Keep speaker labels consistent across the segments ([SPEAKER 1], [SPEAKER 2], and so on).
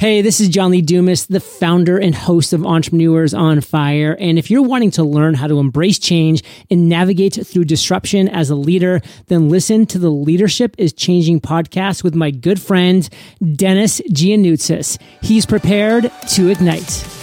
[SPEAKER 1] Hey, this is John Lee Dumas, the founder and host of Entrepreneurs on Fire. And if you're wanting to learn how to embrace change and navigate through disruption as a leader, then listen to the Leadership is Changing podcast with my good friend, Dennis Giannoutsos. He's prepared to ignite.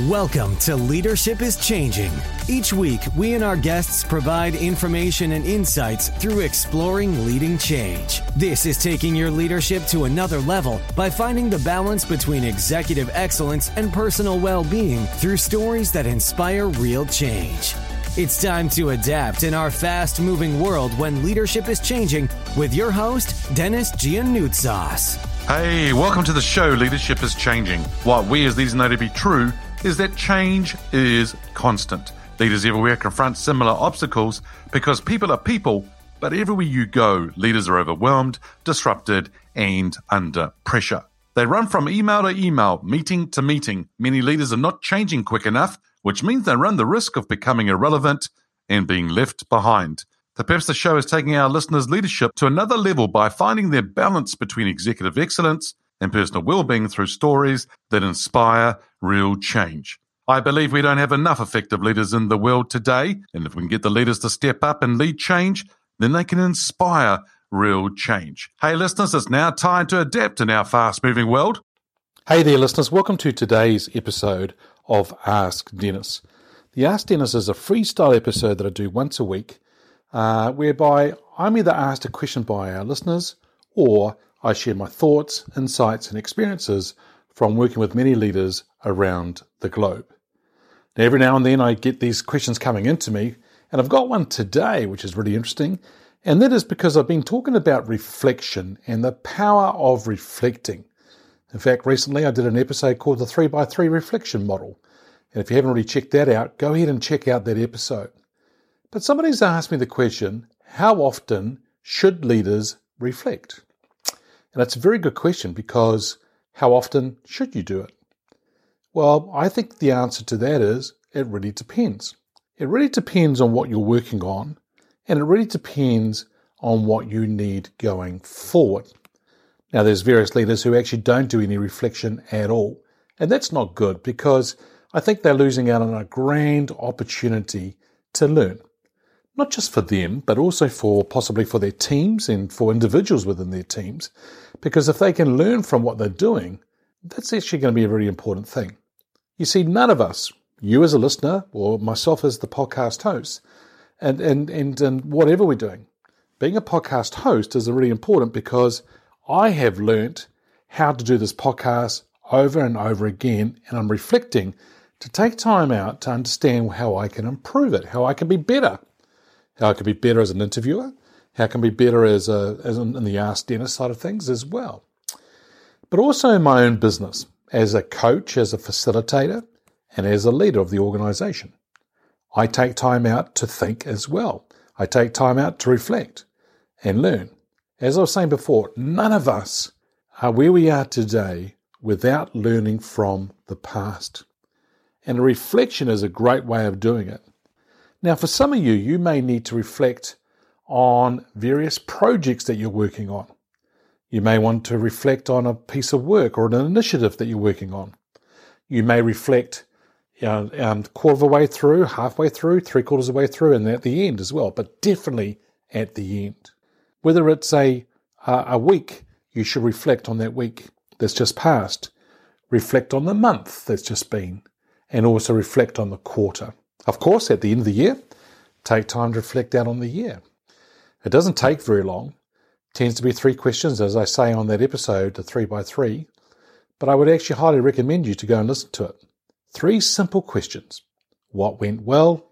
[SPEAKER 2] Welcome to Leadership is Changing. Each week, we and our guests provide information and insights through exploring leading change. This is taking your leadership to another level by finding the balance between executive excellence and personal well being through stories that inspire real change. It's time to adapt in our fast moving world when leadership is changing with your host, Dennis Giannoutsos.
[SPEAKER 3] Hey, welcome to the show Leadership is Changing. What we as leaders know to be true is that change is constant. Leaders everywhere confront similar obstacles because people are people, but everywhere you go, leaders are overwhelmed, disrupted, and under pressure. They run from email to email, meeting to meeting. Many leaders are not changing quick enough, which means they run the risk of becoming irrelevant and being left behind. Perhaps the show is taking our listeners' leadership to another level by finding their balance between executive excellence and personal well-being through stories that inspire real change. I believe we don't have enough effective leaders in the world today, and if we can get the leaders to step up and lead change, then they can inspire real change. Hey listeners, it's now time to adapt in our fast-moving world.
[SPEAKER 4] Hey there listeners, welcome to today's episode of Ask Dennis. The Ask Dennis is a freestyle episode that I do once a week, uh, whereby I'm either asked a question by our listeners or I share my thoughts, insights, and experiences from working with many leaders around the globe. Now, every now and then I get these questions coming into me, and I've got one today which is really interesting, and that is because I've been talking about reflection and the power of reflecting. In fact, recently I did an episode called the 3x3 Reflection Model. And if you haven't already checked that out, go ahead and check out that episode. But somebody's asked me the question how often should leaders reflect? And that's a very good question because how often should you do it? Well, I think the answer to that is it really depends. It really depends on what you're working on, and it really depends on what you need going forward. Now, there's various leaders who actually don't do any reflection at all, and that's not good because I think they're losing out on a grand opportunity to learn not just for them, but also for possibly for their teams and for individuals within their teams. Because if they can learn from what they're doing, that's actually going to be a very important thing. You see, none of us, you as a listener or myself as the podcast host, and, and, and, and whatever we're doing, being a podcast host is really important because I have learnt how to do this podcast over and over again, and I'm reflecting to take time out to understand how I can improve it, how I can be better how I can be better as an interviewer, how I can be better as a as in the Ask Dennis side of things as well. But also in my own business, as a coach, as a facilitator, and as a leader of the organization. I take time out to think as well. I take time out to reflect and learn. As I was saying before, none of us are where we are today without learning from the past. And a reflection is a great way of doing it. Now, for some of you, you may need to reflect on various projects that you're working on. You may want to reflect on a piece of work or an initiative that you're working on. You may reflect you know, um, quarter of a way through, halfway through, three quarters of the way through, and at the end as well, but definitely at the end. Whether it's a, a week, you should reflect on that week that's just passed, reflect on the month that's just been, and also reflect on the quarter. Of course, at the end of the year, take time to reflect out on the year. It doesn't take very long. It tends to be three questions, as I say on that episode, the three by three. But I would actually highly recommend you to go and listen to it. Three simple questions. What went well?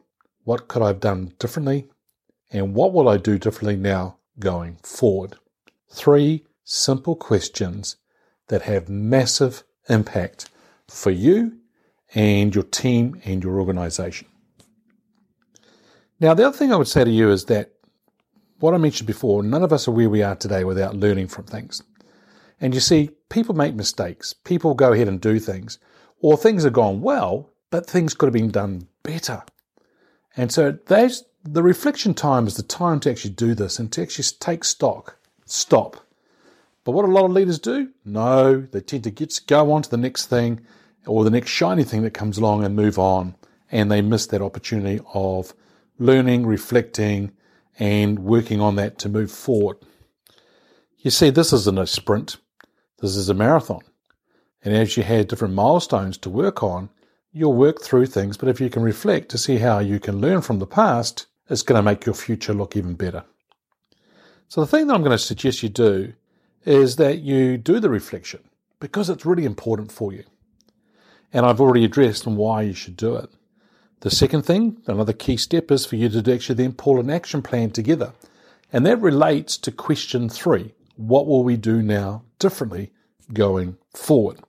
[SPEAKER 4] What could I have done differently? And what will I do differently now going forward? Three simple questions that have massive impact for you and your team and your organization. Now, the other thing I would say to you is that what I mentioned before, none of us are where we are today without learning from things. And you see, people make mistakes. People go ahead and do things, or things have gone well, but things could have been done better. And so the reflection time is the time to actually do this and to actually take stock, stop, But what a lot of leaders do? No, they tend to get go on to the next thing or the next shiny thing that comes along and move on. And they miss that opportunity of learning, reflecting, and working on that to move forward. You see, this isn't a sprint. This is a marathon. And as you have different milestones to work on, you'll work through things. But if you can reflect to see how you can learn from the past, it's going to make your future look even better. So the thing that I'm going to suggest you do is that you do the reflection because it's really important for you. And I've already addressed why you should do it. The second thing, another key step is for you to actually then pull an action plan together. And that relates to question three. What will we do now differently going forward?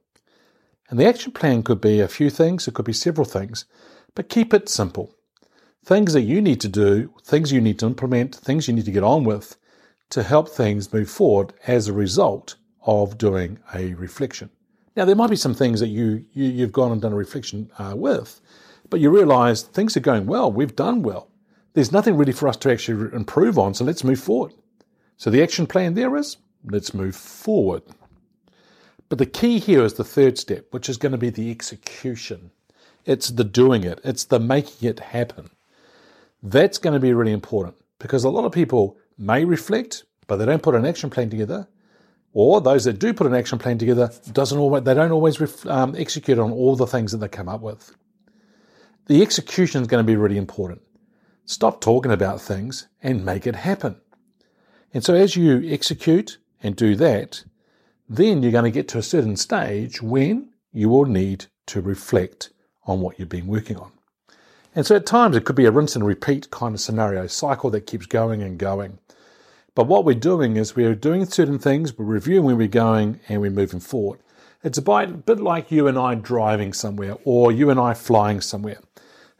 [SPEAKER 4] And the action plan could be a few things, it could be several things, but keep it simple. Things that you need to do, things you need to implement, things you need to get on with to help things move forward as a result of doing a reflection. Now, there might be some things that you, you have gone and done a reflection uh, with, but you realise things are going well. We've done well. There's nothing really for us to actually improve on, so let's move forward. So the action plan there is let's move forward. But the key here is the third step, which is going to be the execution. It's the doing it, it's the making it happen. That's going to be really important because a lot of people may reflect, but they don't put an action plan together. Or those that do put an action plan together doesn't always, they don't always ref, um, execute on all the things that they come up with. The execution is going to be really important. Stop talking about things and make it happen. And so as you execute and do that, then you're going to get to a certain stage when you will need to reflect on what you've been working on. And so at times it could be a rinse and repeat kind of scenario, cycle that keeps going and going. But what we're doing is we're doing certain things, we're reviewing where we're going, and we're moving forward. It's a bit like you and I driving somewhere, or you and I flying somewhere.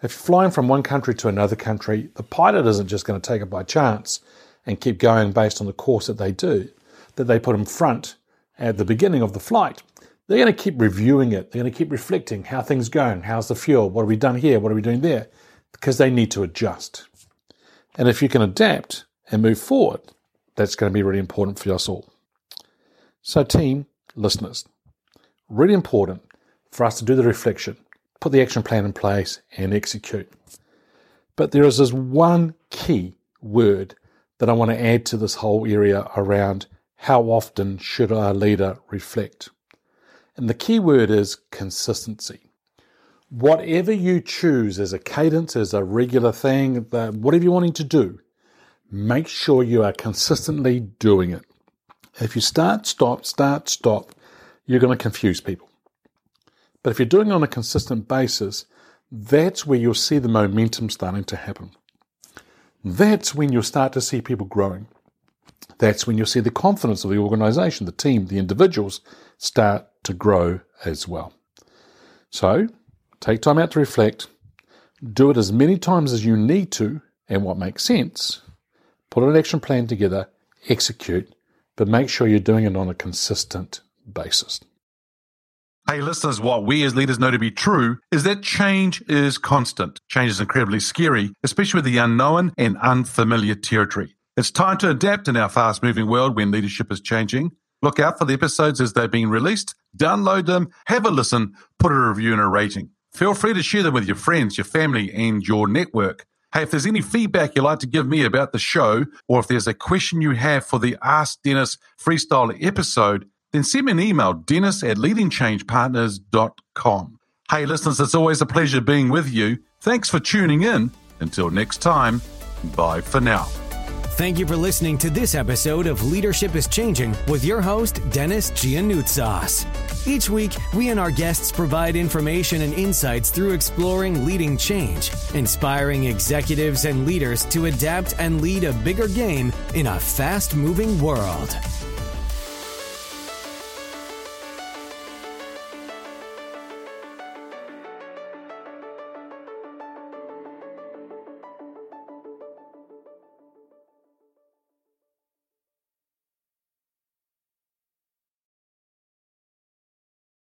[SPEAKER 4] If you're flying from one country to another country, the pilot isn't just going to take it by chance and keep going based on the course that they do, that they put in front at the beginning of the flight. They're going to keep reviewing it. They're going to keep reflecting how things going. How's the fuel? What have we done here? What are we doing there? Because they need to adjust. And if you can adapt and move forward, that's going to be really important for us all. So, team, listeners, really important for us to do the reflection, put the action plan in place, and execute. But there is this one key word that I want to add to this whole area around how often should our leader reflect. And the key word is consistency. Whatever you choose as a cadence, as a regular thing, whatever you're wanting to do, make sure you are consistently doing it. If you start, stop, start, stop, you're going to confuse people. But if you're doing it on a consistent basis, that's where you'll see the momentum starting to happen. That's when you'll start to see people growing. That's when you'll see the confidence of the organization, the team, the individuals start to grow as well. So take time out to reflect, do it as many times as you need to and what makes sense, put an action plan together, execute, but make sure you're doing it on a consistent basis.
[SPEAKER 3] Hey, listeners, what we as leaders know to be true is that change is constant. Change is incredibly scary, especially with the unknown and unfamiliar territory. It's time to adapt in our fast moving world when leadership is changing. Look out for the episodes as they're being released, download them, have a listen, put a review and a rating. Feel free to share them with your friends, your family, and your network. Hey, if there's any feedback you'd like to give me about the show, or if there's a question you have for the Ask Dennis freestyle episode, then send me an email, dennis at leadingchangepartners.com. Hey, listeners, it's always a pleasure being with you. Thanks for tuning in. Until next time, bye for now.
[SPEAKER 2] Thank you for listening to this episode of Leadership is Changing with your host, Dennis Giannoutsos. Each week, we and our guests provide information and insights through exploring leading change, inspiring executives and leaders to adapt and lead a bigger game in a fast moving world.